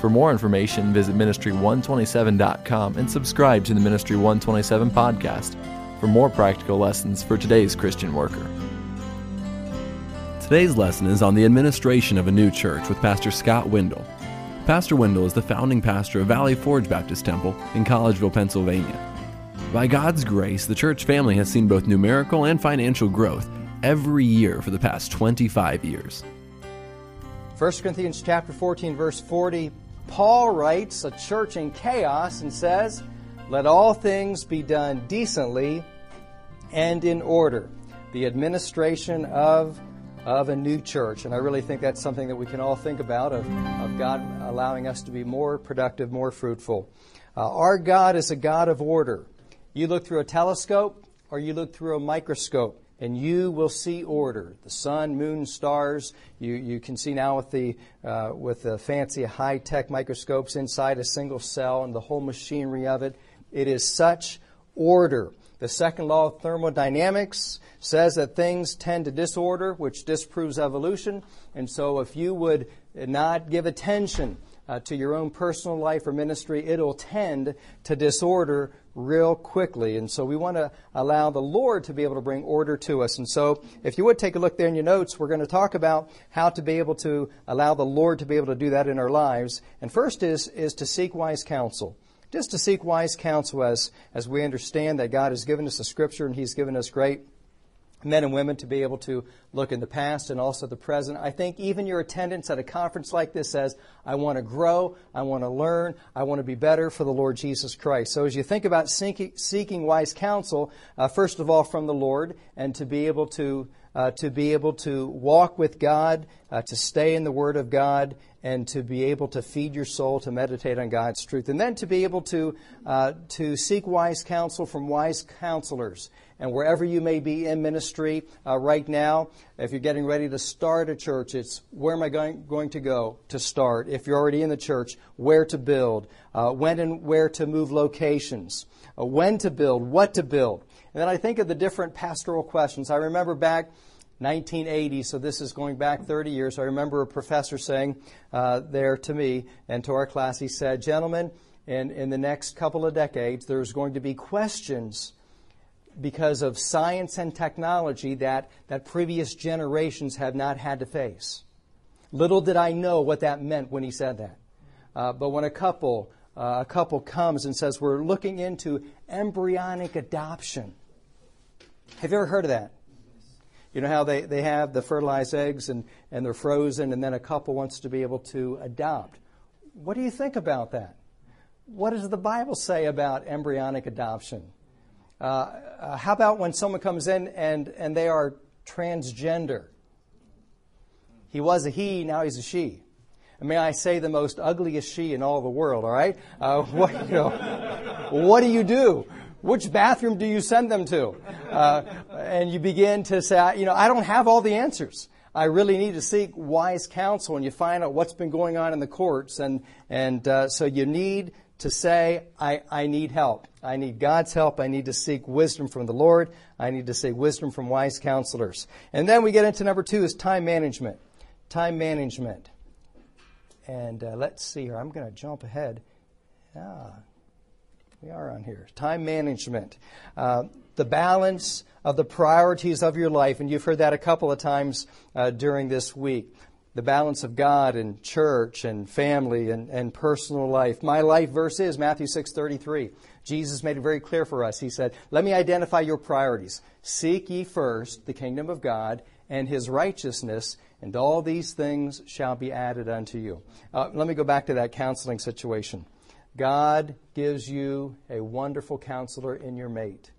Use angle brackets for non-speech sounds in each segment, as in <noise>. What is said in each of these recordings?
For more information, visit ministry127.com and subscribe to the Ministry 127 podcast for more practical lessons for today's Christian worker. Today's lesson is on the administration of a new church with Pastor Scott Wendell. Pastor Wendell is the founding pastor of Valley Forge Baptist Temple in Collegeville, Pennsylvania. By God's grace, the church family has seen both numerical and financial growth every year for the past 25 years. 1 Corinthians chapter 14 verse 40 Paul writes a church in chaos and says, Let all things be done decently and in order. The administration of, of a new church. And I really think that's something that we can all think about of, of God allowing us to be more productive, more fruitful. Uh, our God is a God of order. You look through a telescope or you look through a microscope and you will see order. The sun, moon, stars. You, you can see now with the, uh, with the fancy high tech microscopes inside a single cell and the whole machinery of it. It is such order. The second law of thermodynamics says that things tend to disorder, which disproves evolution. And so if you would not give attention uh, to your own personal life or ministry, it'll tend to disorder real quickly. And so we want to allow the Lord to be able to bring order to us. And so if you would take a look there in your notes, we're going to talk about how to be able to allow the Lord to be able to do that in our lives. And first is, is to seek wise counsel just to seek wise counsel as, as we understand that God has given us the scripture and He's given us great men and women to be able to look in the past and also the present. I think even your attendance at a conference like this says, I want to grow, I want to learn, I want to be better for the Lord Jesus Christ. So as you think about seeking, wise counsel, uh, first of all from the Lord, and to be able to uh, to be able to walk with God, uh, to stay in the Word of God, and to be able to feed your soul, to meditate on God's truth, and then to be able to uh, to seek wise counsel from wise counselors. And wherever you may be in ministry uh, right now, if you're getting ready to start a church, it's where am I going, going to go to start? If you're already in the church, where to build, uh, when and where to move locations, uh, when to build, what to build. And then I think of the different pastoral questions. I remember back 1980, so this is going back 30 years. I remember a professor saying uh, there to me and to our class, he said, Gentlemen, in, in the next couple of decades, there's going to be questions because of science and technology that, that previous generations have not had to face. Little did I know what that meant when he said that. Uh, but when a couple, uh, a couple comes and says, We're looking into embryonic adoption. Have you ever heard of that? You know how they, they have the fertilized eggs and, and they're frozen, and then a couple wants to be able to adopt. What do you think about that? What does the Bible say about embryonic adoption? Uh, uh, how about when someone comes in and, and they are transgender? He was a he, now he's a she. And may I say the most ugliest she in all the world, all right? Uh, <laughs> what, you know, what do you do? Which bathroom do you send them to? Uh, and you begin to say, you know, I don't have all the answers. I really need to seek wise counsel, and you find out what's been going on in the courts, and and uh, so you need to say, I, I need help. I need God's help. I need to seek wisdom from the Lord. I need to seek wisdom from wise counselors. And then we get into number two is time management. Time management. And uh, let's see here. I'm going to jump ahead. Ah, we are on here. Time management. Uh, the balance of the priorities of your life. And you've heard that a couple of times uh, during this week the balance of God and church and family and, and personal life. My life verse is Matthew 6:33. Jesus made it very clear for us. He said, "Let me identify your priorities. Seek ye first the kingdom of God and his righteousness, and all these things shall be added unto you." Uh, let me go back to that counseling situation. God gives you a wonderful counselor in your mate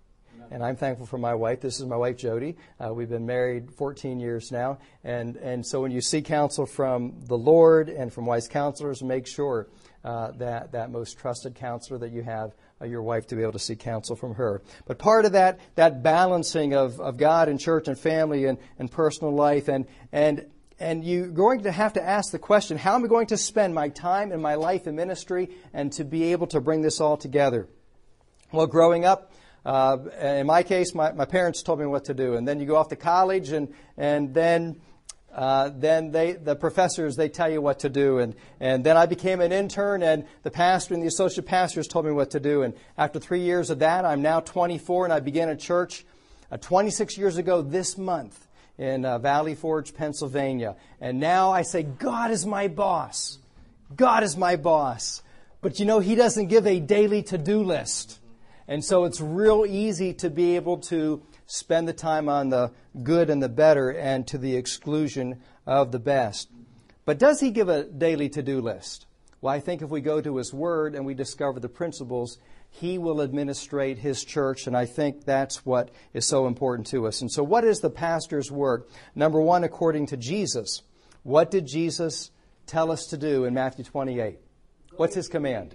and I'm thankful for my wife. This is my wife, Jody. Uh, we've been married 14 years now. And, and so when you seek counsel from the Lord and from wise counselors, make sure uh, that that most trusted counselor that you have uh, your wife to be able to seek counsel from her. But part of that, that balancing of, of God and church and family and, and personal life and, and, and you're going to have to ask the question, how am I going to spend my time and my life in ministry and to be able to bring this all together? Well, growing up, uh, in my case, my, my parents told me what to do. And then you go off to college and, and then uh, then they, the professors, they tell you what to do. And, and then I became an intern, and the pastor and the associate pastors told me what to do. And after three years of that, I'm now 24, and I began a church uh, 26 years ago this month in uh, Valley Forge, Pennsylvania. And now I say, God is my boss. God is my boss. But you know, He doesn't give a daily to do list. And so it's real easy to be able to spend the time on the good and the better and to the exclusion of the best. But does he give a daily to do list? Well, I think if we go to his word and we discover the principles, he will administrate his church, and I think that's what is so important to us. And so, what is the pastor's work? Number one, according to Jesus, what did Jesus tell us to do in Matthew 28? What's his command?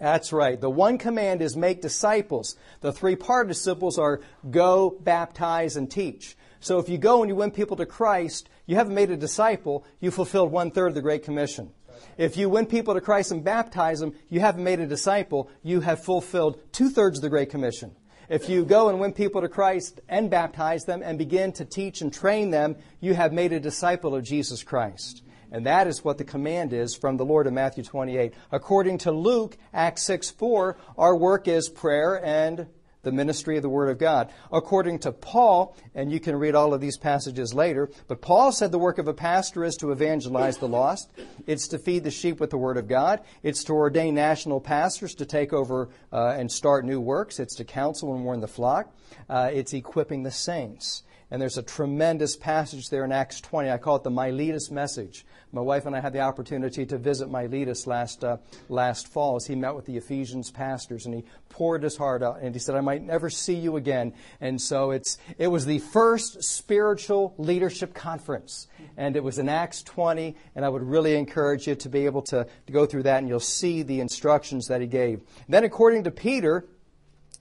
That's right. The one command is make disciples. The three participles are go, baptize, and teach. So if you go and you win people to Christ, you haven't made a disciple, you fulfilled one third of the Great Commission. If you win people to Christ and baptize them, you haven't made a disciple, you have fulfilled two thirds of the Great Commission. If you go and win people to Christ and baptize them and begin to teach and train them, you have made a disciple of Jesus Christ. And that is what the command is from the Lord in Matthew 28. According to Luke, Acts 6 4, our work is prayer and the ministry of the Word of God. According to Paul, and you can read all of these passages later, but Paul said the work of a pastor is to evangelize the lost. It's to feed the sheep with the Word of God. It's to ordain national pastors to take over uh, and start new works. It's to counsel and warn the flock. Uh, it's equipping the saints. And there's a tremendous passage there in Acts 20. I call it the Miletus message. My wife and I had the opportunity to visit Miletus last, uh, last fall as he met with the Ephesians pastors and he poured his heart out and he said, I might never see you again. And so it's, it was the first spiritual leadership conference. And it was in Acts 20 and I would really encourage you to be able to, to go through that and you'll see the instructions that he gave. And then according to Peter,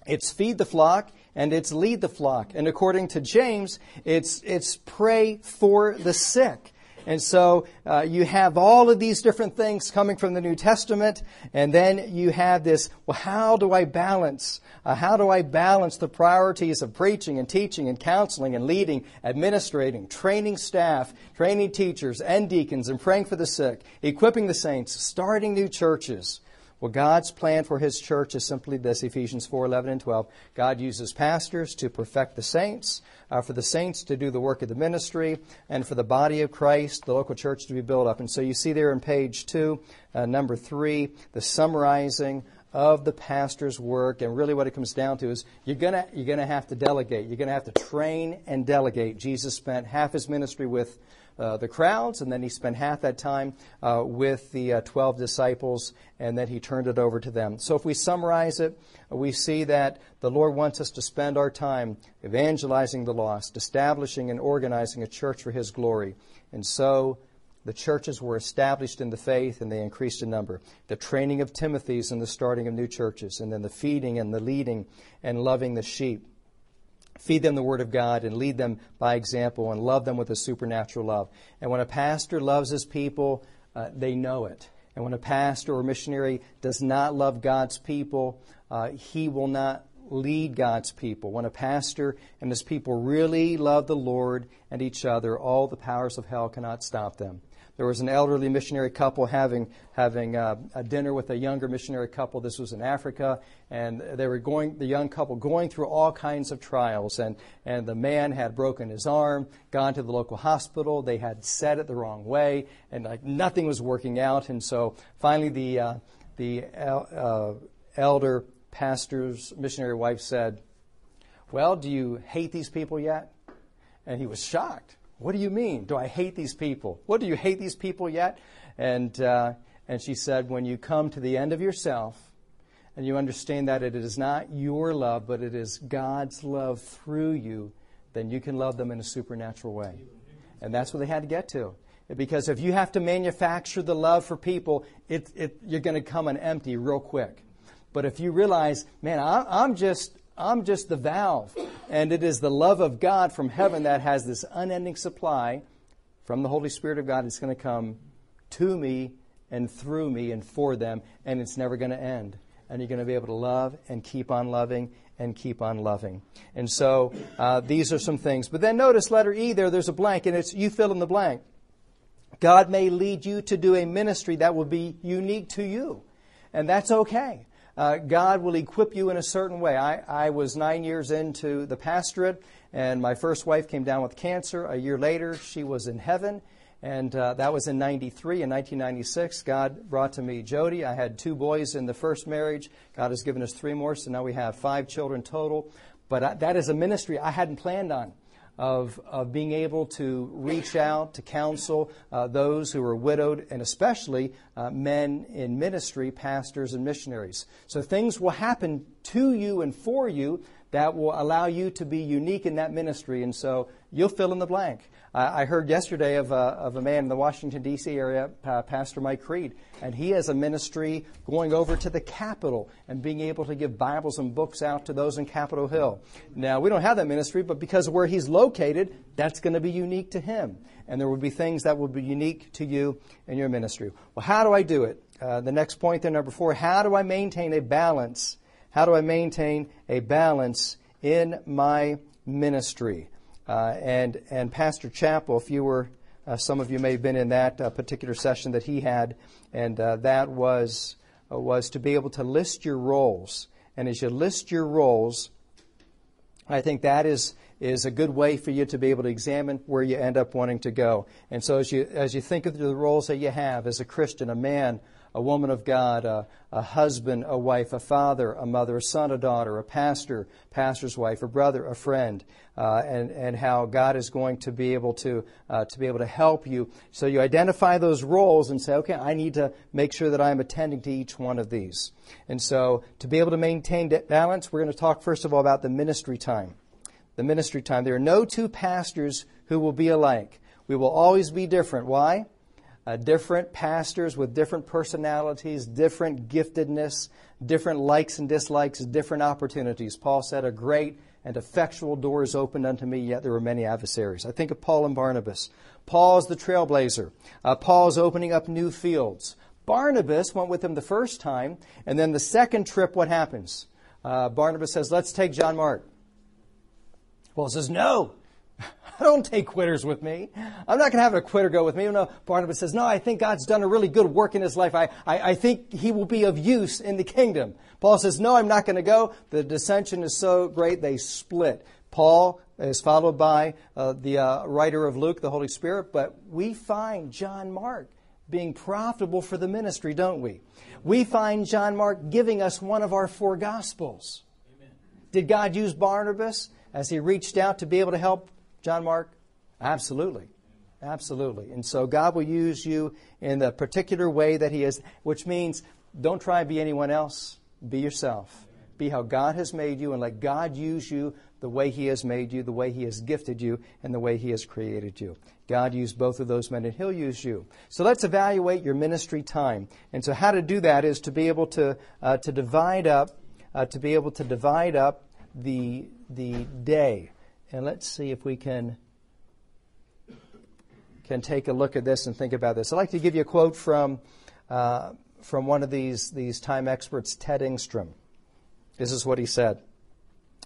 it's feed the flock and it's lead the flock. And according to James, it's, it's pray for the sick. And so uh, you have all of these different things coming from the New Testament, and then you have this, well, how do I balance? Uh, how do I balance the priorities of preaching and teaching and counseling and leading, administrating, training staff, training teachers and deacons, and praying for the sick, equipping the saints, starting new churches? Well, God's plan for His church is simply this Ephesians 4 11 and 12. God uses pastors to perfect the saints, uh, for the saints to do the work of the ministry, and for the body of Christ, the local church, to be built up. And so you see there in page 2, uh, number 3, the summarizing of the pastor's work. And really, what it comes down to is you're going to you're gonna have to delegate. You're going to have to train and delegate. Jesus spent half his ministry with uh, the crowds, and then he spent half that time uh, with the uh, 12 disciples, and then he turned it over to them. So if we summarize it, we see that the Lord wants us to spend our time evangelizing the lost, establishing and organizing a church for his glory. And so the churches were established in the faith and they increased in number. The training of Timothy's and the starting of new churches, and then the feeding and the leading and loving the sheep feed them the Word of God and lead them by example and love them with a supernatural love. And when a pastor loves his people, uh, they know it. And when a pastor or missionary does not love God's people, uh, he will not lead God's people. When a pastor and his people really love the Lord and each other, all the powers of hell cannot stop them. There was an elderly missionary couple having having uh, a dinner with a younger missionary couple. This was in Africa, and they were going. The young couple going through all kinds of trials, and and the man had broken his arm, gone to the local hospital. They had said it the wrong way, and like nothing was working out. And so finally, the uh, the uh, elder pastor's missionary wife said, "Well, do you hate these people yet?" And he was shocked. What do you mean? Do I hate these people? What do you hate these people yet? And, uh, and she said, When you come to the end of yourself and you understand that it is not your love, but it is God's love through you, then you can love them in a supernatural way. And that's what they had to get to. Because if you have to manufacture the love for people, it, it, you're going to come an empty real quick. But if you realize, man, I'm just I'm just the valve, and it is the love of God from heaven that has this unending supply from the Holy Spirit of God. It's going to come to me and through me and for them, and it's never going to end. And you're going to be able to love and keep on loving and keep on loving. And so uh, these are some things. But then notice letter E there, there's a blank, and it's you fill in the blank. God may lead you to do a ministry that will be unique to you, and that's okay. Uh, God will equip you in a certain way. I, I was nine years into the pastorate, and my first wife came down with cancer. A year later, she was in heaven. And uh, that was in 93. In 1996, God brought to me Jody. I had two boys in the first marriage. God has given us three more, so now we have five children total. But I, that is a ministry I hadn't planned on of, of being able to reach out to counsel uh, those who are widowed and especially uh, men in ministry, pastors, and missionaries. So things will happen to you and for you that will allow you to be unique in that ministry. And so you'll fill in the blank. I heard yesterday of a, of a man in the Washington, D.C. area, uh, Pastor Mike Creed, and he has a ministry going over to the Capitol and being able to give Bibles and books out to those in Capitol Hill. Now, we don't have that ministry, but because of where he's located, that's going to be unique to him. And there will be things that will be unique to you and your ministry. Well, how do I do it? Uh, the next point there, number four, how do I maintain a balance? How do I maintain a balance in my ministry? Uh, and, and Pastor Chappell, if you were, uh, some of you may have been in that uh, particular session that he had, and that was, was to be able to list your roles. And as you list your roles, I think that is, is a good way for you to be able to examine where you end up wanting to go. And so as you, as you think of the roles that you have as a Christian, a man, a woman of God, a, a, husband, a wife, a father, a mother, a son, a daughter, a pastor, pastor's wife, a brother, a friend, uh, and, and how God is going to be able to, uh, to be able to help you. So you identify those roles and say, okay, I need to make sure that I'm attending to each one of these. And so to be able to maintain that balance, we're going to talk first of all about the ministry time. The ministry time. There are no two pastors who will be alike. We will always be different. Why? Uh, different pastors with different personalities, different giftedness, different likes and dislikes, different opportunities. Paul said, A great and effectual door is opened unto me, yet there were many adversaries. I think of Paul and Barnabas. Paul's the trailblazer. Uh, Paul's opening up new fields. Barnabas went with him the first time, and then the second trip, what happens? Uh, Barnabas says, Let's take John Mark. Paul says, No, I <laughs> don't take quitters with me. I'm not going to have a quitter go with me. No, Barnabas says, no, I think God's done a really good work in his life. I, I, I think he will be of use in the kingdom. Paul says, no, I'm not going to go. The dissension is so great, they split. Paul is followed by uh, the uh, writer of Luke, the Holy Spirit, but we find John Mark being profitable for the ministry, don't we? We find John Mark giving us one of our four gospels. Amen. Did God use Barnabas as he reached out to be able to help John Mark? Absolutely. Absolutely. And so God will use you in the particular way that He is, which means don't try to be anyone else. Be yourself. Be how God has made you and let God use you the way He has made you, the way He has gifted you, and the way He has created you. God used both of those men and He'll use you. So let's evaluate your ministry time. And so how to do that is to be able to, uh, to divide up, uh, to be able to divide up the, the day. And let's see if we can can take a look at this and think about this. I'd like to give you a quote from uh, from one of these these time experts, Ted Engstrom. This is what he said.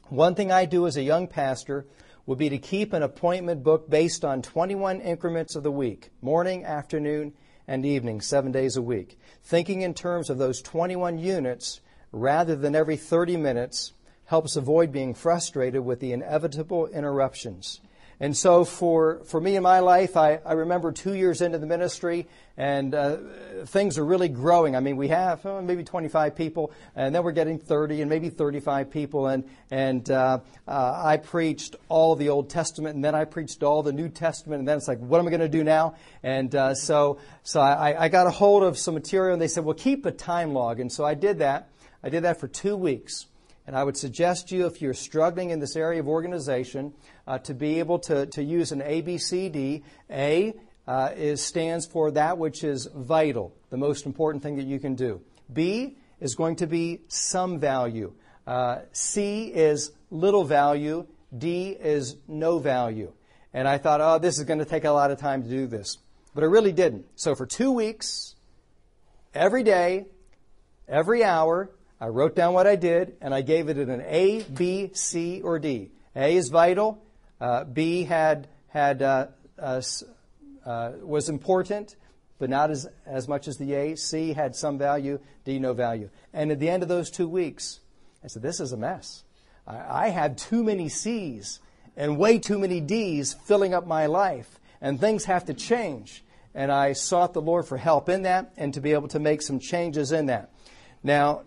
One thing I do as a young pastor would be to keep an appointment book based on 21 increments of the week, morning, afternoon, and evening, seven days a week. Thinking in terms of those 21 units rather than every 30 minutes helps avoid being frustrated with the inevitable interruptions. And so for, for me in my life, I, I remember two years into the ministry and uh, things are really growing. I mean, we have oh, maybe 25 people and then we're getting 30 and maybe 35 people. And, and uh, uh, I preached all the Old Testament and then I preached all the New Testament. And then it's like, what am I going to do now? And uh, so, so I, I got a hold of some material and they said, well, keep a time log. And so I did that. I did that for two weeks. And I would suggest you, if you're struggling in this area of organization, uh, to be able to, to use an ABCD. A uh, is, stands for that which is vital, the most important thing that you can do. B is going to be some value. Uh, C is little value. D is no value. And I thought, oh, this is going to take a lot of time to do this. But it really didn't. So for two weeks, every day, every hour, I wrote down what I did and I gave it an A, B, C, or D. A is vital. Uh, B had had uh, uh, was important, but not as as much as the A. C had some value. D no value. And at the end of those two weeks, I said, "This is a mess. I, I had too many C's and way too many D's filling up my life, and things have to change." And I sought the Lord for help in that and to be able to make some changes in that. Now,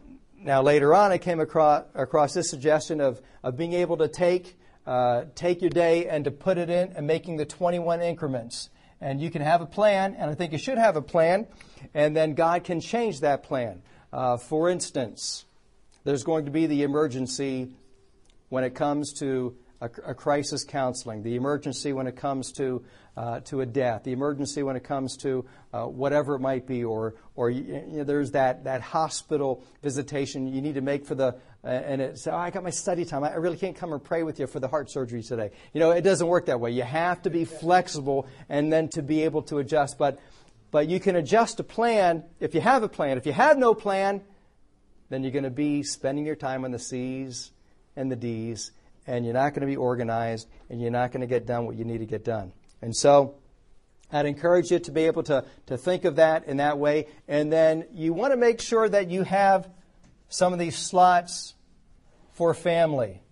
now, later on, I came across, across this suggestion of, of being able to take, uh, take your day and to put it in and making the 21 increments. And you can have a plan, and I think you should have a plan, and then God can change that plan. Uh, for instance, there's going to be the emergency when it comes to a, a crisis counseling, the emergency when it comes to uh, to a death, the emergency when it comes to uh, whatever it might be, or or you know, there's that that hospital visitation you need to make for the uh, and it's oh, I got my study time. I really can't come and pray with you for the heart surgery today. You know, it doesn't work that way. You have to be flexible and then to be able to adjust. But but you can adjust a plan if you have a plan. If you have no plan, then you're going to be spending your time on the C's and the D's and you're not going to be organized and you're not going to get done what you need to get done. And so, I'd encourage you to be able to, to think of that in that way. And then you want to make sure that you have some of these slots for family.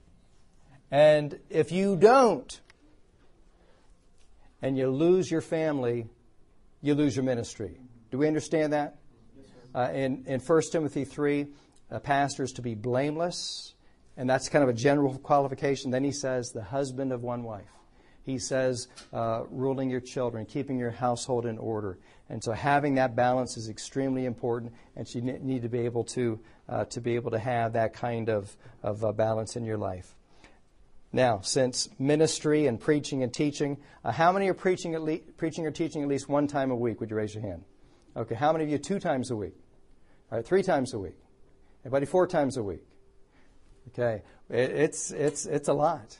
And if you don't, and you lose your family, you lose your ministry. Do we understand that? Uh, in, in 1 Timothy 3, a pastor is to be blameless, and that's kind of a general qualification. Then he says, the husband of one wife. He says, uh, ruling your children, keeping your household in order. And so having that balance is extremely important, and you need to be able to, uh, to be able to have that kind of, of uh, balance in your life. Now, since ministry and preaching and teaching, uh, how many are preaching, le- preaching or teaching at least one time a week? Would you raise your hand? Okay, how many of you two times a week? All right, three times a week. Anybody four times a week? Okay, it, it's it's it's a lot.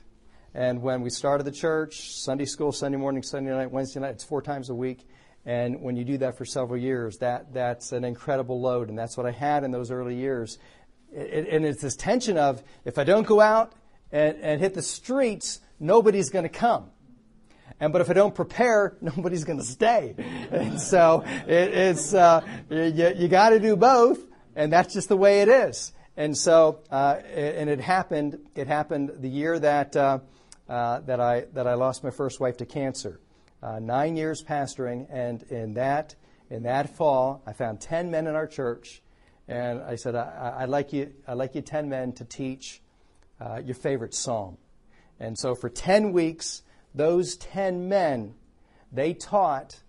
And when we started the church, Sunday school, Sunday morning, Sunday night, Wednesday night, it's four times a week. And when you do that for several years, that that's an incredible load, and that's what I had in those early years. It, and it's this tension of if I don't go out and, and hit the streets, nobody's going to come. And but if I don't prepare, <laughs> nobody's going to stay. And so it, it's uh, you, you got to do both, and that's just the way it is. And so, uh, and it happened. It happened the year that uh, uh, that I that I lost my first wife to cancer. Uh, nine years pastoring, and in that in that fall, I found ten men in our church, and I said, I, would like you, I'd like you ten men to teach uh, your favorite psalm. And so, for ten weeks, those ten men, they taught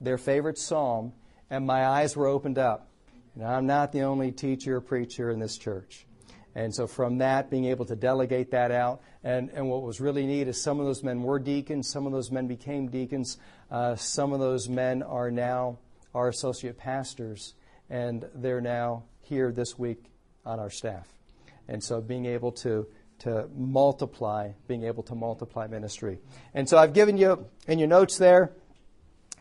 their favorite psalm, and my eyes were opened up. And I'm not the only teacher or preacher in this church. And so from that, being able to delegate that out. And, and what was really neat is some of those men were deacons, some of those men became deacons, uh, some of those men are now our associate pastors, and they're now here this week on our staff. And so being able to, to multiply, being able to multiply ministry. And so I've given you in your notes there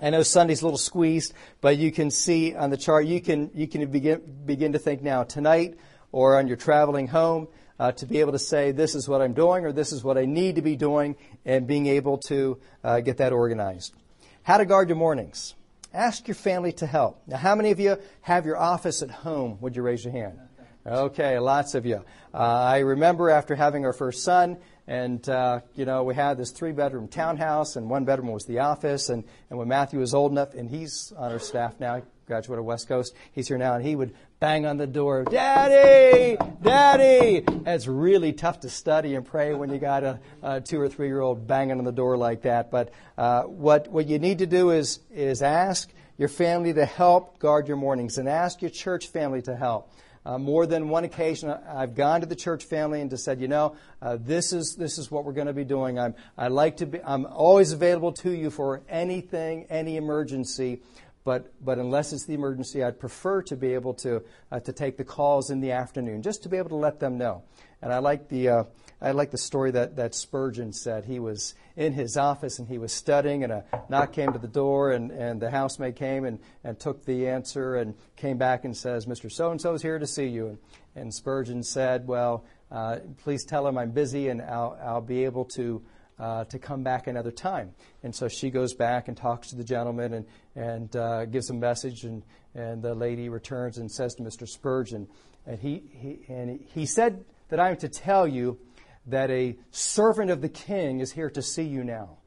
I know Sunday's a little squeezed, but you can see on the chart, you can, you can begin, begin to think now tonight or on your traveling home uh, to be able to say, this is what I'm doing or this is what I need to be doing and being able to uh, get that organized. How to guard your mornings. Ask your family to help. Now, how many of you have your office at home? Would you raise your hand? Okay, lots of you. Uh, I remember after having our first son, and, uh, you know, we had this three bedroom townhouse, and one bedroom was the office. And, and when Matthew was old enough, and he's on our staff now, graduate of West Coast, he's here now, and he would bang on the door, Daddy! Daddy! And it's really tough to study and pray when you got a, a two or three year old banging on the door like that. But uh, what, what you need to do is, is ask your family to help guard your mornings and ask your church family to help. Uh, more than one occasion, I've gone to the church family and just said, you know, uh, this is this is what we're going to be doing. I'm I like to be. I'm always available to you for anything, any emergency. but, but unless it's the emergency, I'd prefer to be able to, uh, to take the calls in the afternoon, just to be able to let them know. And I like the, uh, I like the story that, that Spurgeon said. He was in his office and he was studying, and a knock came to the door, and, and the housemaid came and, and took the answer and came back and says, Mr. So and so is here to see you. And, and Spurgeon said, Well, uh, please tell him I'm busy and I'll, I'll be able to uh, to come back another time. And so she goes back and talks to the gentleman and, and uh, gives a message, and, and the lady returns and says to Mr. Spurgeon, and he, he, and he said that I am to tell you that a servant of the king is here to see you now.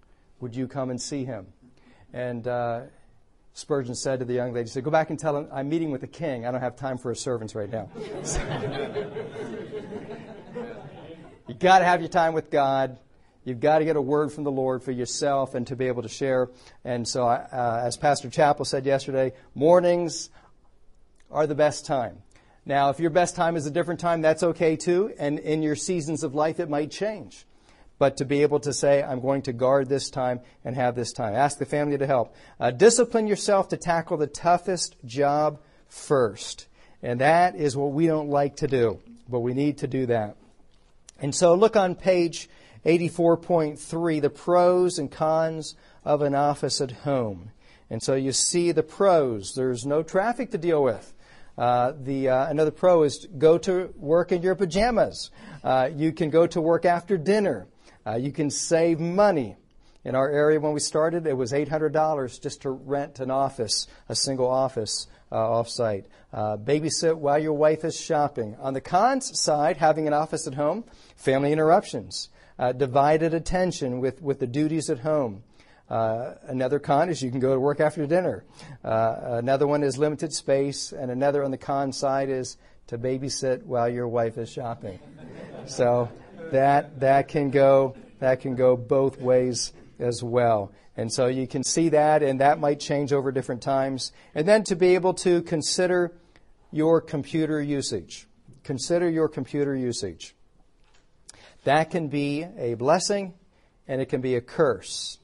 Would you come and see him? And uh, Spurgeon said to the young lady, he said, Go back and tell him I'm meeting with the king. I don't have time for his servants right now. <laughs> You've got to have your time with God. You've got to get a word from the Lord for yourself and to be able to share. And so, uh, as Pastor Chappell said yesterday, mornings are the best time. Now, if your best time is a different time, that's okay too. And in your seasons of life, it might change. But to be able to say, I'm going to guard this time and have this time. Ask the family to help. Uh, discipline yourself to tackle the toughest job first. And that is what we don't like to do, but we need to do that. And so look on page 84.3, the pros and cons of an office at home. And so you see the pros. There's no traffic to deal with. Uh, the uh, another pro is go to work in your pajamas. Uh, you can go to work after dinner. Uh, you can save money. In our area, when we started, it was $800 just to rent an office, a single office uh, offsite. Uh, babysit while your wife is shopping. On the cons side, having an office at home, family interruptions uh, divided attention with, with the duties at home. Uh, another con is you can go to work after dinner. Uh, another one is limited space, and another on the con side is to babysit while your wife is shopping. so that that can go that can go both ways as well. And so you can see that, and that might change over different times. And then to be able to consider your computer usage. Consider your computer usage. That can be a blessing and it can be a curse.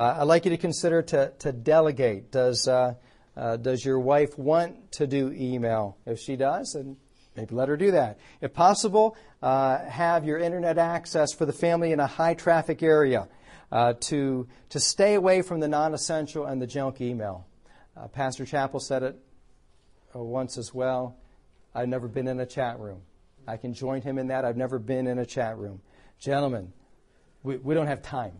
Uh, I'd like you to consider to, to delegate. Does, uh, uh, does your wife want to do email? If she does, then maybe let her do that. If possible, uh, have your internet access for the family in a high traffic area uh, to, to stay away from the non essential and the junk email. Uh, Pastor Chappell said it once as well. I've never been in a chat room. I can join him in that. I've never been in a chat room. Gentlemen, we, we don't have time.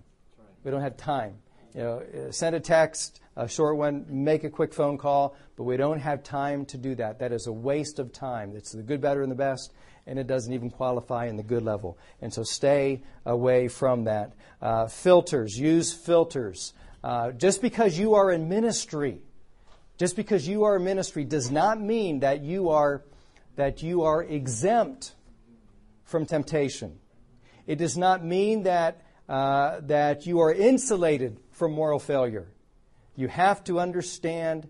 We don't have time. You know, send a text, a short one, make a quick phone call, but we don't have time to do that. That is a waste of time. It's the good, better, and the best, and it doesn't even qualify in the good level. And so stay away from that. Uh, filters, use filters. Uh, just because you are in ministry, just because you are in ministry does not mean that you are that you are exempt from temptation. It does not mean that, uh, that you are insulated from moral failure. You have to understand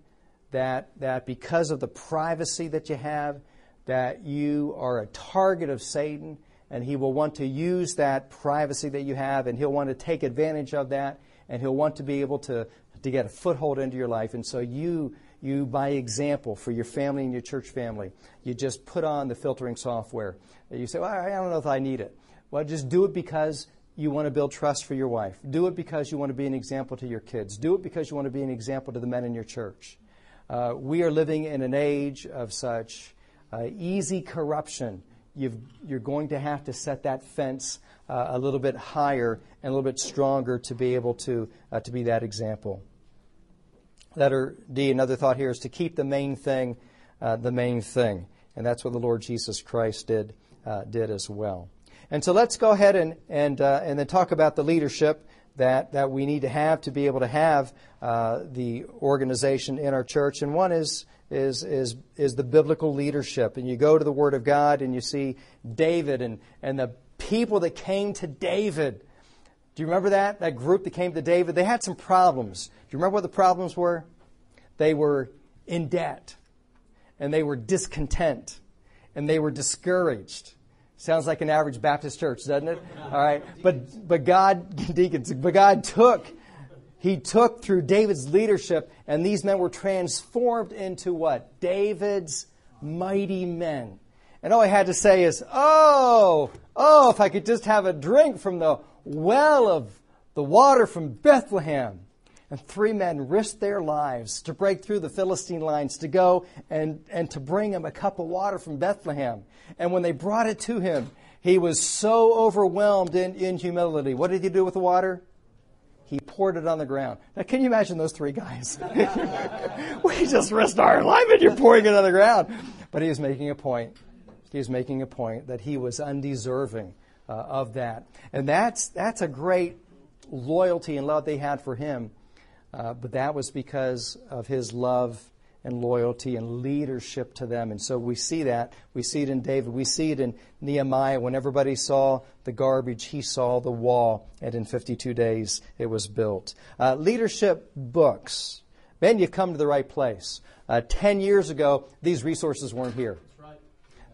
that, that because of the privacy that you have, that you are a target of Satan, and he will want to use that privacy that you have, and he'll want to take advantage of that, and he'll want to be able to, to get a foothold into your life. And so you you, by example, for your family and your church family, you just put on the filtering software. You say, well, I don't know if I need it. Well, just do it because you want to build trust for your wife. Do it because you want to be an example to your kids. Do it because you want to be an example to the men in your church. Uh, we are living in an age of such uh, easy corruption. you are going to have to set that fence uh, a little bit higher and a little bit stronger to be able to, uh, to be that example. Letter D, another thought here is to keep the main thing uh, the main thing. And that's what the Lord Jesus Christ did, uh, did as well. And so let's go ahead and, and, uh, and then talk about the leadership that, that we need to have to be able to have uh, the organization in our church. And one is, is, is, is the biblical leadership. And you go to the Word of God and you see David and, and the people that came to David do you remember that? That group that came to David? They had some problems. Do you remember what the problems were? They were in debt, and they were discontent, and they were discouraged. Sounds like an average Baptist church, doesn't it? All right. But, but God, <laughs> deacons, but God took he took through David's leadership, and these men were transformed into what? David's mighty men. And all I had to say is, oh, oh, if I could just have a drink from the well of the water from Bethlehem. And three men risked their lives to break through the Philistine lines, to go and, and to bring him a cup of water from Bethlehem. And when they brought it to him, he was so overwhelmed in, in humility. What did he do with the water? He poured it on the ground. Now, can you imagine those three guys? <laughs> we just risked our life and you're pouring it on the ground. But he was making a point. He was making a point that he was undeserving uh, of that. And that's, that's a great loyalty and love they had for him. Uh, but that was because of his love and loyalty and leadership to them. And so we see that. We see it in David. We see it in Nehemiah. When everybody saw the garbage, he saw the wall. And in 52 days, it was built. Uh, leadership books. Ben, you've come to the right place. Uh, Ten years ago, these resources weren't here.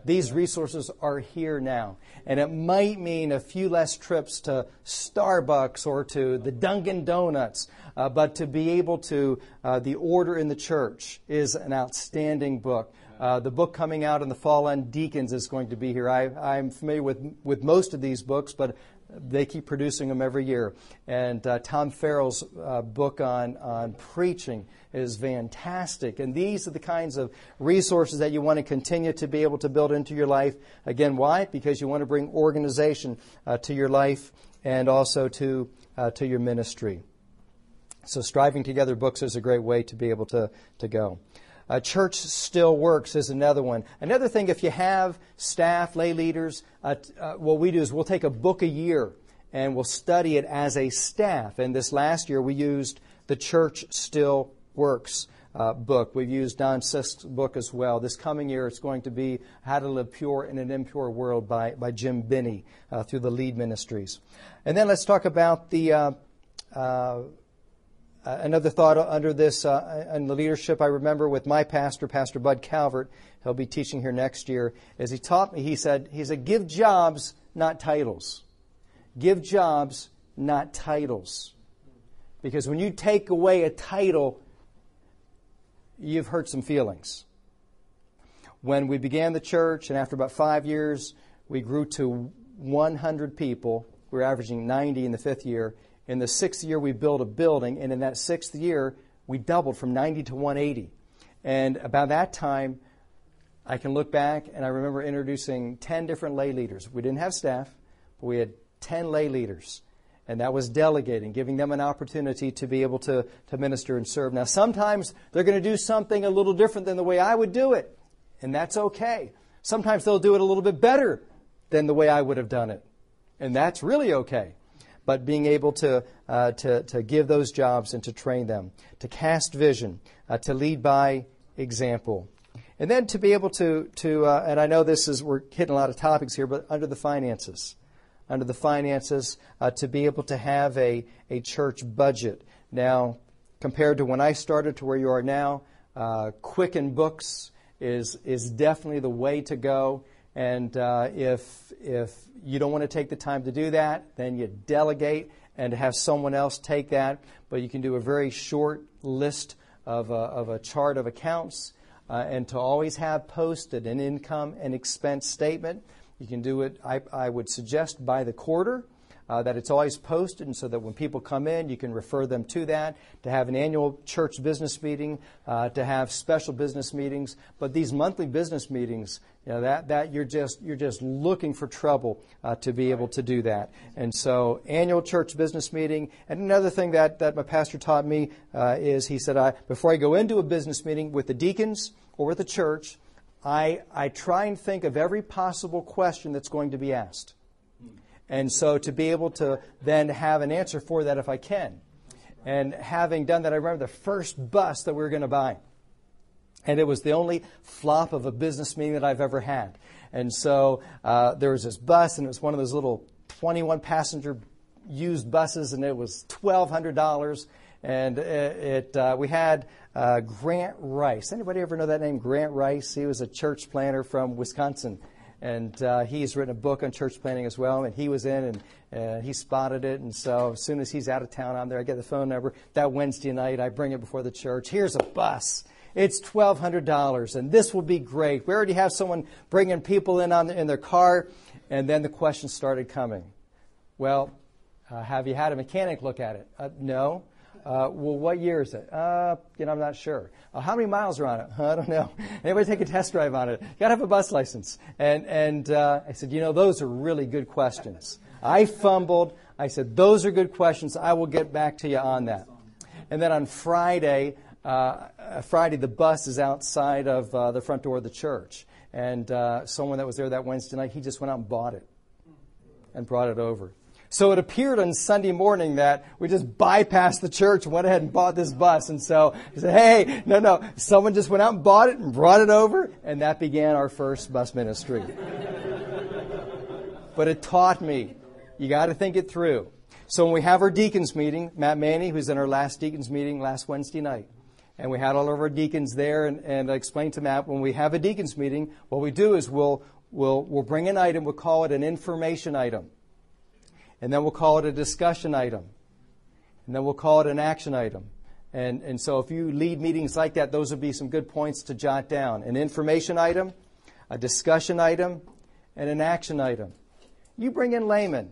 These resources are here now. And it might mean a few less trips to Starbucks or to the Dunkin' Donuts. Uh, but to be able to, uh, The Order in the Church is an outstanding book. Uh, the book coming out in the fall on deacons is going to be here. I, am familiar with, with most of these books, but they keep producing them every year. And uh, Tom Farrell's uh, book on, on preaching is fantastic. And these are the kinds of resources that you want to continue to be able to build into your life. Again, why? Because you want to bring organization uh, to your life and also to, uh, to your ministry. So, Striving Together books is a great way to be able to, to go. Uh, church still works is another one. Another thing, if you have staff, lay leaders, uh, uh, what we do is we'll take a book a year and we'll study it as a staff. And this last year we used the Church Still Works uh, book. We've used Don Sisk's book as well. This coming year it's going to be How to Live Pure in an Impure World by, by Jim Binney uh, through the Lead Ministries. And then let's talk about the uh, another thought under this uh, and the leadership I remember with my pastor, Pastor Bud Calvert, he'll be teaching here next year, as he taught me, he said, he said, give jobs, not titles. Give jobs, not titles. Because when you take away a title, you've hurt some feelings. When we began the church, and after about five years, we grew to 100 people. We were averaging 90 in the fifth year. In the sixth year, we built a building, and in that sixth year, we doubled from 90 to 180. And about that time, I can look back and I remember introducing 10 different lay leaders. We didn't have staff, but we had 10 lay leaders. And that was delegating, giving them an opportunity to be able to, to minister and serve. Now, sometimes they're going to do something a little different than the way I would do it, and that's okay. Sometimes they'll do it a little bit better than the way I would have done it, and that's really okay but being able to, uh, to, to give those jobs and to train them, to cast vision, uh, to lead by example. And then to be able to, to uh, and I know this is, we're hitting a lot of topics here, but under the finances. Under the finances, uh, to be able to have a, a church budget. Now, compared to when I started to where you are now, uh, Quicken Books is, is definitely the way to go. And uh, if, if you don't want to take the time to do that, then you delegate and have someone else take that. But you can do a very short list of a, of a chart of accounts uh, and to always have posted an income and expense statement. You can do it, I, I would suggest, by the quarter uh, that it's always posted, and so that when people come in, you can refer them to that. To have an annual church business meeting, uh, to have special business meetings, but these monthly business meetings, you know, that that you're just you're just looking for trouble uh, to be able to do that. And so, annual church business meeting. And another thing that that my pastor taught me uh, is he said, I before I go into a business meeting with the deacons or with the church. I, I try and think of every possible question that's going to be asked. And so to be able to then have an answer for that if I can. And having done that, I remember the first bus that we were going to buy. And it was the only flop of a business meeting that I've ever had. And so uh, there was this bus, and it was one of those little 21 passenger used buses, and it was $1,200. And it, it uh, we had uh, Grant Rice. Anybody ever know that name, Grant Rice? He was a church planter from Wisconsin and uh, he's written a book on church planting as well. And he was in, and uh, he spotted it. And so as soon as he's out of town, I'm there. I get the phone number that Wednesday night. I bring it before the church. Here's a bus. It's twelve hundred dollars, and this will be great. We already have someone bringing people in on in their car, and then the questions started coming. Well, uh, have you had a mechanic look at it? Uh, no. Uh, well, what year is it? Uh, you know, I'm not sure. Uh, how many miles are on it? <laughs> I don't know. Anybody take a test drive on it? You got to have a bus license. And and uh, I said, you know, those are really good questions. I fumbled. I said, those are good questions. I will get back to you on that. And then on Friday, uh, Friday the bus is outside of uh, the front door of the church, and someone that was there that Wednesday night, he just went out and bought it and brought it over. So it appeared on Sunday morning that we just bypassed the church went ahead and bought this bus. And so he said, hey, no, no, someone just went out and bought it and brought it over. And that began our first bus ministry. <laughs> but it taught me, you got to think it through. So when we have our deacons meeting, Matt Manny, who's in our last deacons meeting last Wednesday night, and we had all of our deacons there, and, and I explained to Matt, when we have a deacons meeting, what we do is we'll, we'll, we'll bring an item, we'll call it an information item and then we'll call it a discussion item, and then we'll call it an action item. And, and so if you lead meetings like that, those would be some good points to jot down. An information item, a discussion item, and an action item. You bring in laymen,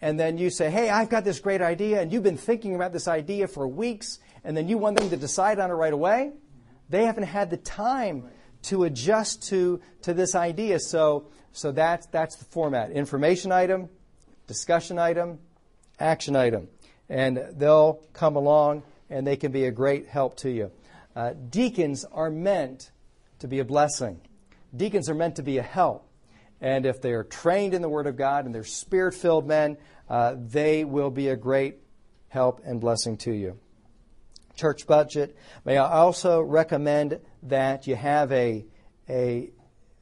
and then you say, hey, I've got this great idea, and you've been thinking about this idea for weeks, and then you want them to decide on it right away. They haven't had the time to adjust to, to this idea. So, so that's, that's the format. Information item, discussion item, action item. And they'll come along and they can be a great help to you. Uh, deacons are meant to be a blessing. Deacons are meant to be a help. And if they're trained in the Word of God and they're spirit filled men, uh, they will be a great help and blessing to you. Church budget. May I also recommend that you have a, a,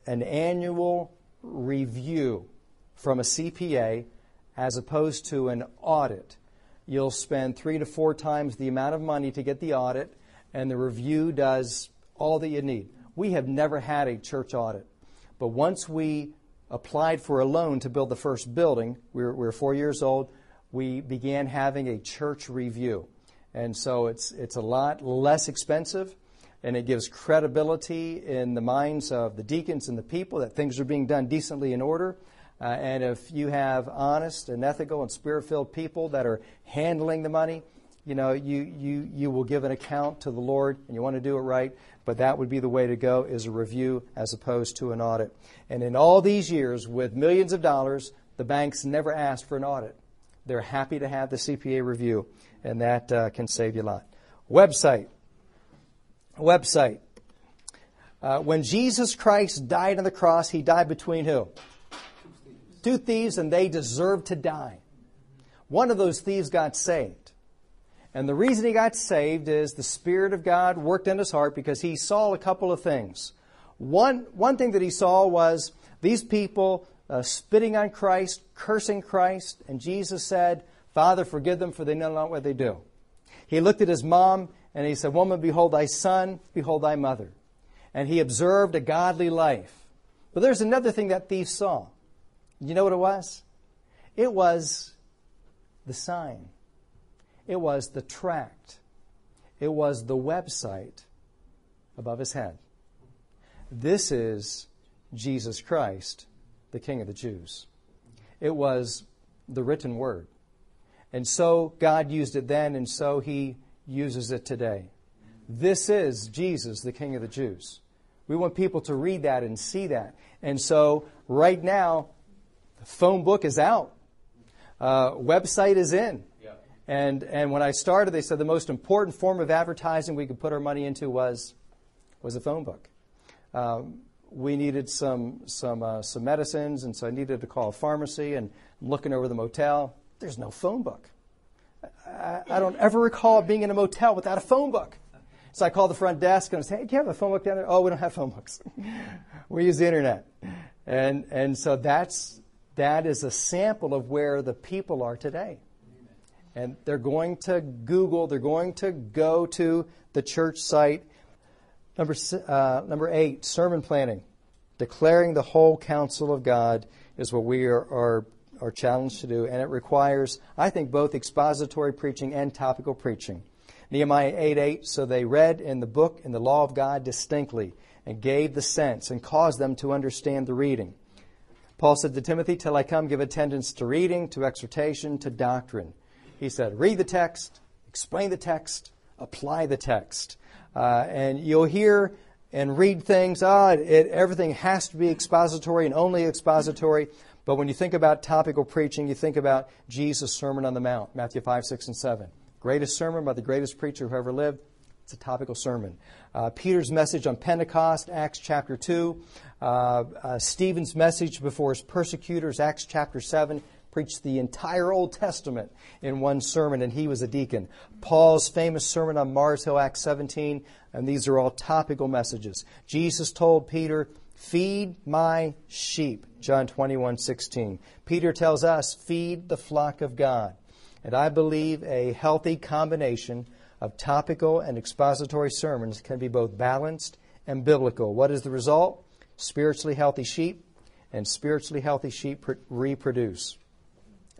an annual review from a CPA as opposed to an audit. You'll spend three to four times the amount of money to get the audit, and the review does all that you need. We have never had a church audit, but once we applied for a loan to build the first building, we were, we were four years old, we began having a church review. And so it's, it's a lot less expensive and it gives credibility in the minds of the deacons and the people that things are being done decently in order. Uh, and if you have honest and ethical and spirit filled people that are handling the money, you know, you, you, you will give an account to the Lord and you want to do it right. But that would be the way to go is a review as opposed to an audit. And in all these years, with millions of dollars, the banks never asked for an audit. They're happy to have the CPA review, and that uh, can save you a lot. Website. Website. Uh, when Jesus Christ died on the cross, he died between who? Two thieves and they deserved to die. One of those thieves got saved. And the reason he got saved is the Spirit of God worked in his heart because he saw a couple of things. One, one thing that he saw was these people uh, spitting on Christ, cursing Christ, and Jesus said, Father, forgive them, for they know not what they do. He looked at his mom and he said, Woman, behold thy son, behold thy mother. And he observed a godly life. But there's another thing that thief saw. You know what it was? It was the sign. It was the tract. It was the website above his head. This is Jesus Christ, the King of the Jews. It was the written word. And so God used it then, and so he uses it today. This is Jesus, the King of the Jews. We want people to read that and see that. And so, right now, the phone book is out. Uh, website is in. Yeah. And, and when I started, they said the most important form of advertising we could put our money into was, was a phone book. Um, we needed some, some, uh, some medicines, and so I needed to call a pharmacy, and I'm looking over the motel. There's no phone book. I, I don't ever recall being in a motel without a phone book. So I called the front desk and I said, hey, do you have a phone book down there? Oh, we don't have phone books. <laughs> we use the internet. And, and so that's, that is a sample of where the people are today. And they're going to Google, they're going to go to the church site. Number, uh, number eight, sermon planning. Declaring the whole counsel of God is what we are, are, are challenged to do, and it requires, I think, both expository preaching and topical preaching. Nehemiah 8 8, so they read in the book, in the law of God distinctly, and gave the sense, and caused them to understand the reading. Paul said to Timothy, Till I come, give attendance to reading, to exhortation, to doctrine. He said, Read the text, explain the text, apply the text. Uh, and you'll hear and read things, ah, it, everything has to be expository and only expository. But when you think about topical preaching, you think about Jesus' Sermon on the Mount, Matthew 5, 6, and 7. Greatest sermon by the greatest preacher who ever lived. It's a topical sermon. Uh, Peter's message on Pentecost, Acts chapter 2. Uh, uh, Stephen's message before his persecutors, Acts chapter 7 preached the entire Old Testament in one sermon, and he was a deacon. Paul's famous sermon on Mars Hill, Acts 17, and these are all topical messages. Jesus told Peter, Feed my sheep, John 21, 16. Peter tells us, Feed the flock of God. And I believe a healthy combination of topical and expository sermons can be both balanced and biblical. What is the result? Spiritually healthy sheep, and spiritually healthy sheep reproduce.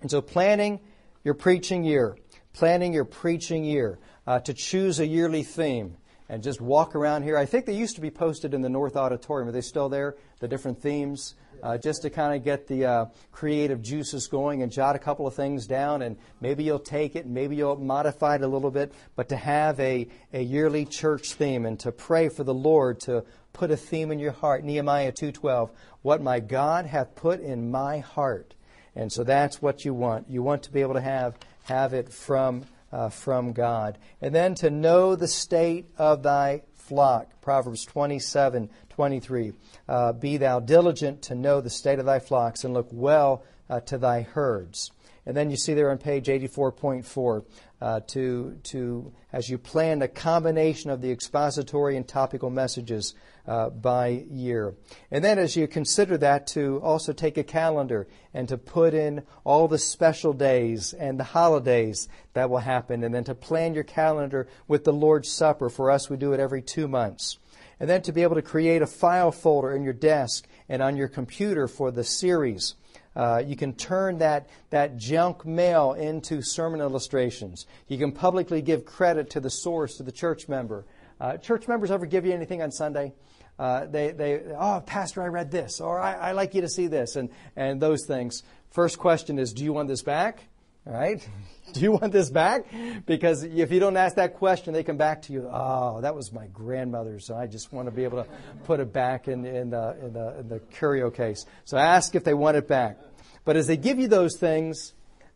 And so, planning your preaching year, planning your preaching year, uh, to choose a yearly theme and just walk around here. I think they used to be posted in the North Auditorium. Are they still there? The different themes? Uh, just to kind of get the uh, creative juices going and jot a couple of things down, and maybe you'll take it, and maybe you'll modify it a little bit, but to have a, a yearly church theme and to pray for the Lord to put a theme in your heart. Nehemiah 2.12, what my God hath put in my heart and so that's what you want. You want to be able to have, have it from, uh, from God. And then to know the state of thy flock. Proverbs 27, 23. Uh, Be thou diligent to know the state of thy flocks and look well uh, to thy herds. And then you see there on page 84.4 uh, to, to, as you plan a combination of the expository and topical messages uh, by year. And then as you consider that, to also take a calendar and to put in all the special days and the holidays that will happen, and then to plan your calendar with the Lord's Supper. For us, we do it every two months. And then to be able to create a file folder in your desk and on your computer for the series. Uh, you can turn that, that junk mail into sermon illustrations. You can publicly give credit to the source, to the church member. Uh, church members ever give you anything on Sunday? uh, they, they, oh, Pastor, I read this, or I, I like you to see this, and, and those things. First question is, do you want this back? All right? <laughs> do you want this back? Because if you don't ask that question, they come back to you, oh, that was my grandmother's, I just want to be able to put it back in, in, the, in, the, in the curio case. So ask if they want it back. But as they give you those things,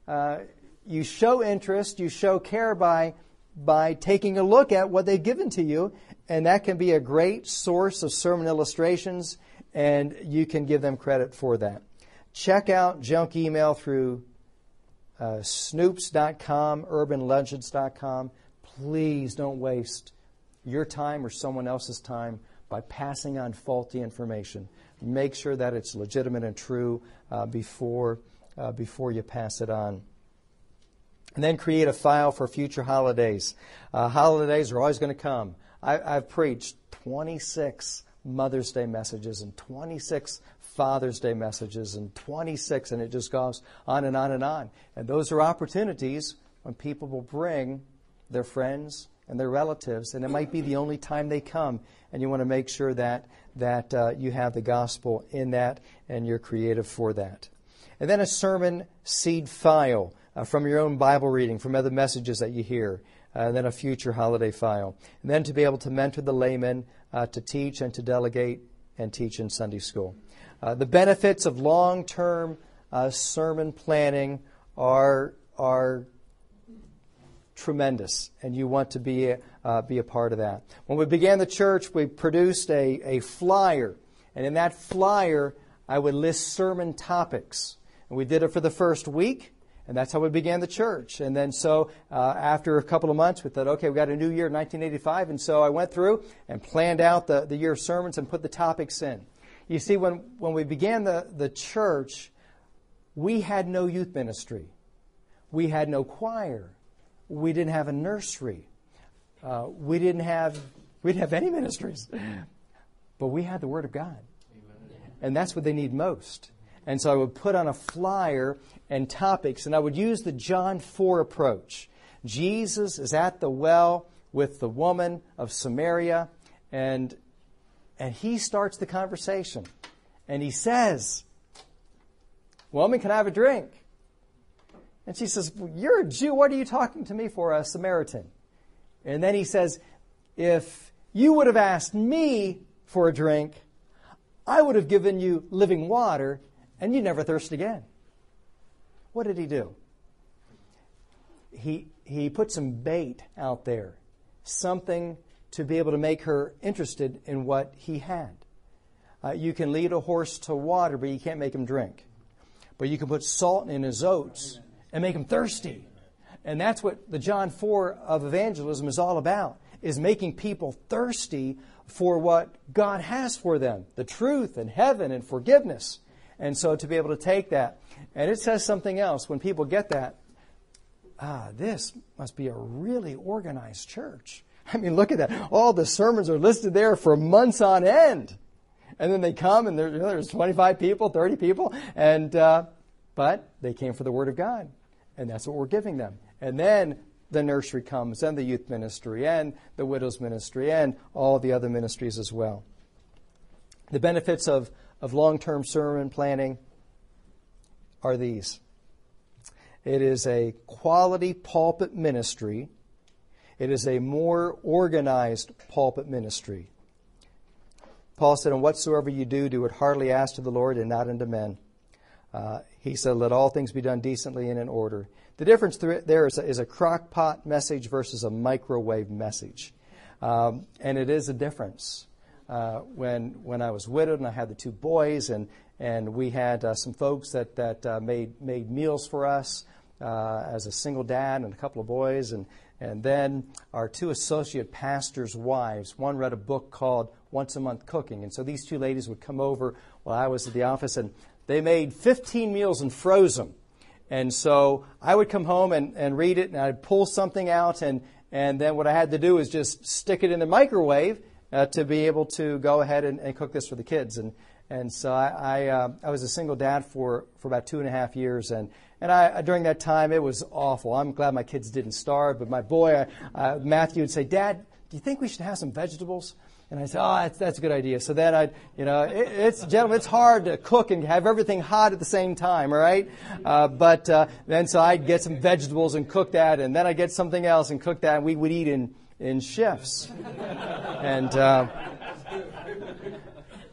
uh, you show interest, you show care by, by taking a look at what they've given to you and that can be a great source of sermon illustrations, and you can give them credit for that. Check out junk email through uh, snopes.com, urbanlegends.com. Please don't waste your time or someone else's time by passing on faulty information. Make sure that it's legitimate and true uh, before, uh, before you pass it on. And then create a file for future holidays. Uh, holidays are always going to come. I, have preached 26 Mother's Day messages and 26 Father's Day messages and 26, and it just goes on and on and on. And those are opportunities when people will bring their friends and their relatives, and it might be the only time they come, and you want to make sure that, that uh, you have the gospel in that and you're creative for that. And then a sermon seed file uh, from your own Bible reading, from other messages that you hear and uh, then a future holiday file. And then to be able to mentor the laymen uh, to teach and to delegate and teach in Sunday school. Uh, the benefits of long term uh, sermon planning are, are tremendous, and you want to be, uh, be a part of that. When we began the church, we produced a, a flyer, and in that flyer, I would list sermon topics. And we did it for the first week, and that's how we began the church. And then so uh, after a couple of months, we thought, okay, we got a new year, 1985. And so I went through and planned out the, the year of sermons and put the topics in. You see, when, when we began the, the church, we had no youth ministry. We had no choir. We didn't have a nursery. Uh, we didn't have we didn't have any ministries. But we had the Word of God. and that's what they need most. And so I would put on a flyer and topics, and I would use the John 4 approach. Jesus is at the well with the woman of Samaria, and, and he starts the conversation. And he says, Woman, can I have a drink? And she says, well, You're a Jew. What are you talking to me for, a Samaritan? And then he says, If you would have asked me for a drink, I would have given you living water, and you'd never thirst again. What did he do? He, he put some bait out there, something to be able to make her interested in what he had. Uh, you can lead a horse to water, but you can't make him drink. But you can put salt in his oats and make him thirsty. And that's what the John 4 of evangelism is all about, is making people thirsty for what God has for them, the truth and heaven and forgiveness. And so to be able to take that. And it says something else. When people get that, ah, this must be a really organized church. <laughs> I mean, look at that. All the sermons are listed there for months on end. And then they come and there's 25 people, 30 people, and, uh, but they came for the Word of God. And that's what we're giving them. And then the nursery comes, and the youth ministry, and the widow's ministry, and all the other ministries as well. The benefits of, of long term sermon planning are these it is a quality pulpit ministry, it is a more organized pulpit ministry. Paul said, And whatsoever you do, do it heartily as to the Lord and not unto men. Uh, he said, Let all things be done decently and in order. The difference there is a, is a crock pot message versus a microwave message. Um, and it is a difference. Uh, when, when I was widowed and I had the two boys, and, and we had uh, some folks that, that uh, made, made meals for us uh, as a single dad and a couple of boys. And, and then our two associate pastors' wives, one read a book called Once a Month Cooking. And so these two ladies would come over while I was at the office, and they made 15 meals and froze them. And so I would come home and, and read it, and I'd pull something out, and, and then what I had to do is just stick it in the microwave uh, to be able to go ahead and, and, cook this for the kids. And, and so I, I, uh, I, was a single dad for, for about two and a half years, and, and I, during that time it was awful. I'm glad my kids didn't starve, but my boy, uh, Matthew, would say, Dad, do you think we should have some vegetables? And I said, oh, that's, that's a good idea. So then I, you know, it, it's, gentlemen, it's hard to cook and have everything hot at the same time, all right? Uh, but uh, then so I'd get some vegetables and cook that, and then I'd get something else and cook that, and we would eat in, in shifts. and uh,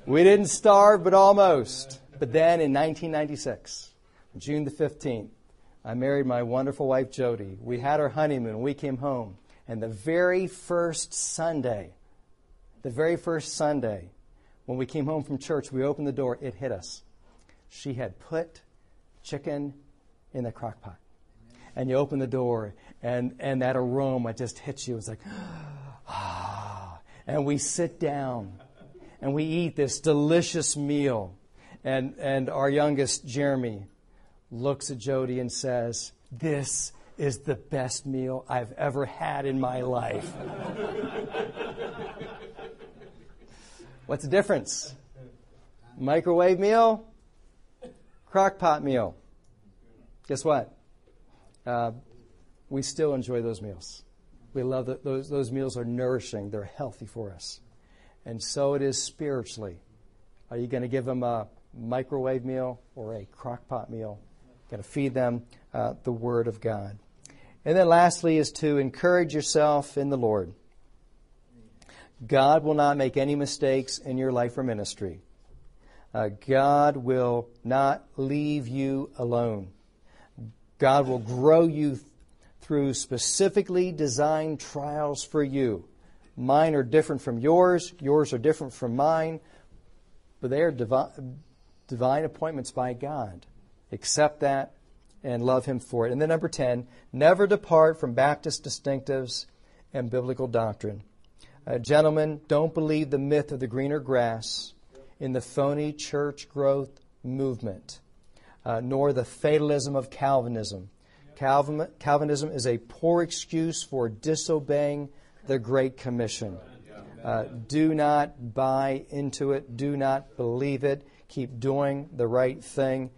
we didn't starve, but almost. But then in 1996, June the 15th, I married my wonderful wife, Jody. We had our honeymoon. We came home. And the very first Sunday, the very first Sunday, when we came home from church, we opened the door, it hit us. She had put chicken in the crock pot. And you open the door, and, and that aroma just hits you. It's like, <gasps> ah. And we sit down, and we eat this delicious meal. And, and our youngest, Jeremy, looks at Jody and says, This is the best meal I've ever had in my life. <laughs> What's the difference? Microwave meal, crock pot meal. Guess what? Uh, we still enjoy those meals. We love that those, those meals are nourishing, they're healthy for us. And so it is spiritually. Are you going to give them a microwave meal or a crock pot meal? Got to feed them uh, the Word of God. And then lastly is to encourage yourself in the Lord. God will not make any mistakes in your life or ministry. Uh, God will not leave you alone. God will grow you through specifically designed trials for you. Mine are different from yours, yours are different from mine, but they are divi- divine appointments by God. Accept that and love Him for it. And then, number 10, never depart from Baptist distinctives and biblical doctrine. Uh, gentlemen, don't believe the myth of the greener grass in the phony church growth movement, uh, nor the fatalism of Calvinism. Calvin, Calvinism is a poor excuse for disobeying the Great Commission. Uh, do not buy into it. Do not believe it. keep doing the right thing.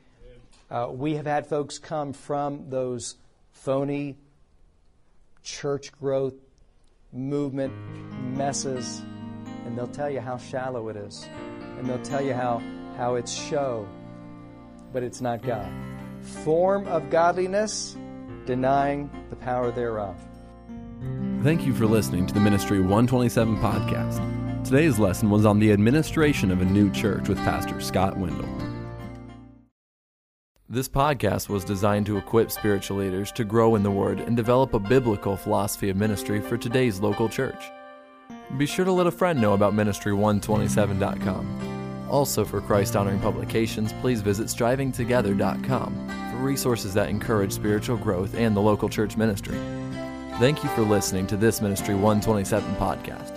Uh, we have had folks come from those phony church growth movement messes, and they'll tell you how shallow it is, and they'll tell you how, how it's show, but it's not God. Form of godliness, denying the power thereof. Thank you for listening to the Ministry 127 podcast. Today's lesson was on the administration of a new church with Pastor Scott Wendell. This podcast was designed to equip spiritual leaders to grow in the Word and develop a biblical philosophy of ministry for today's local church. Be sure to let a friend know about Ministry127.com. Also, for Christ honoring publications, please visit strivingtogether.com for resources that encourage spiritual growth and the local church ministry. Thank you for listening to this Ministry 127 podcast.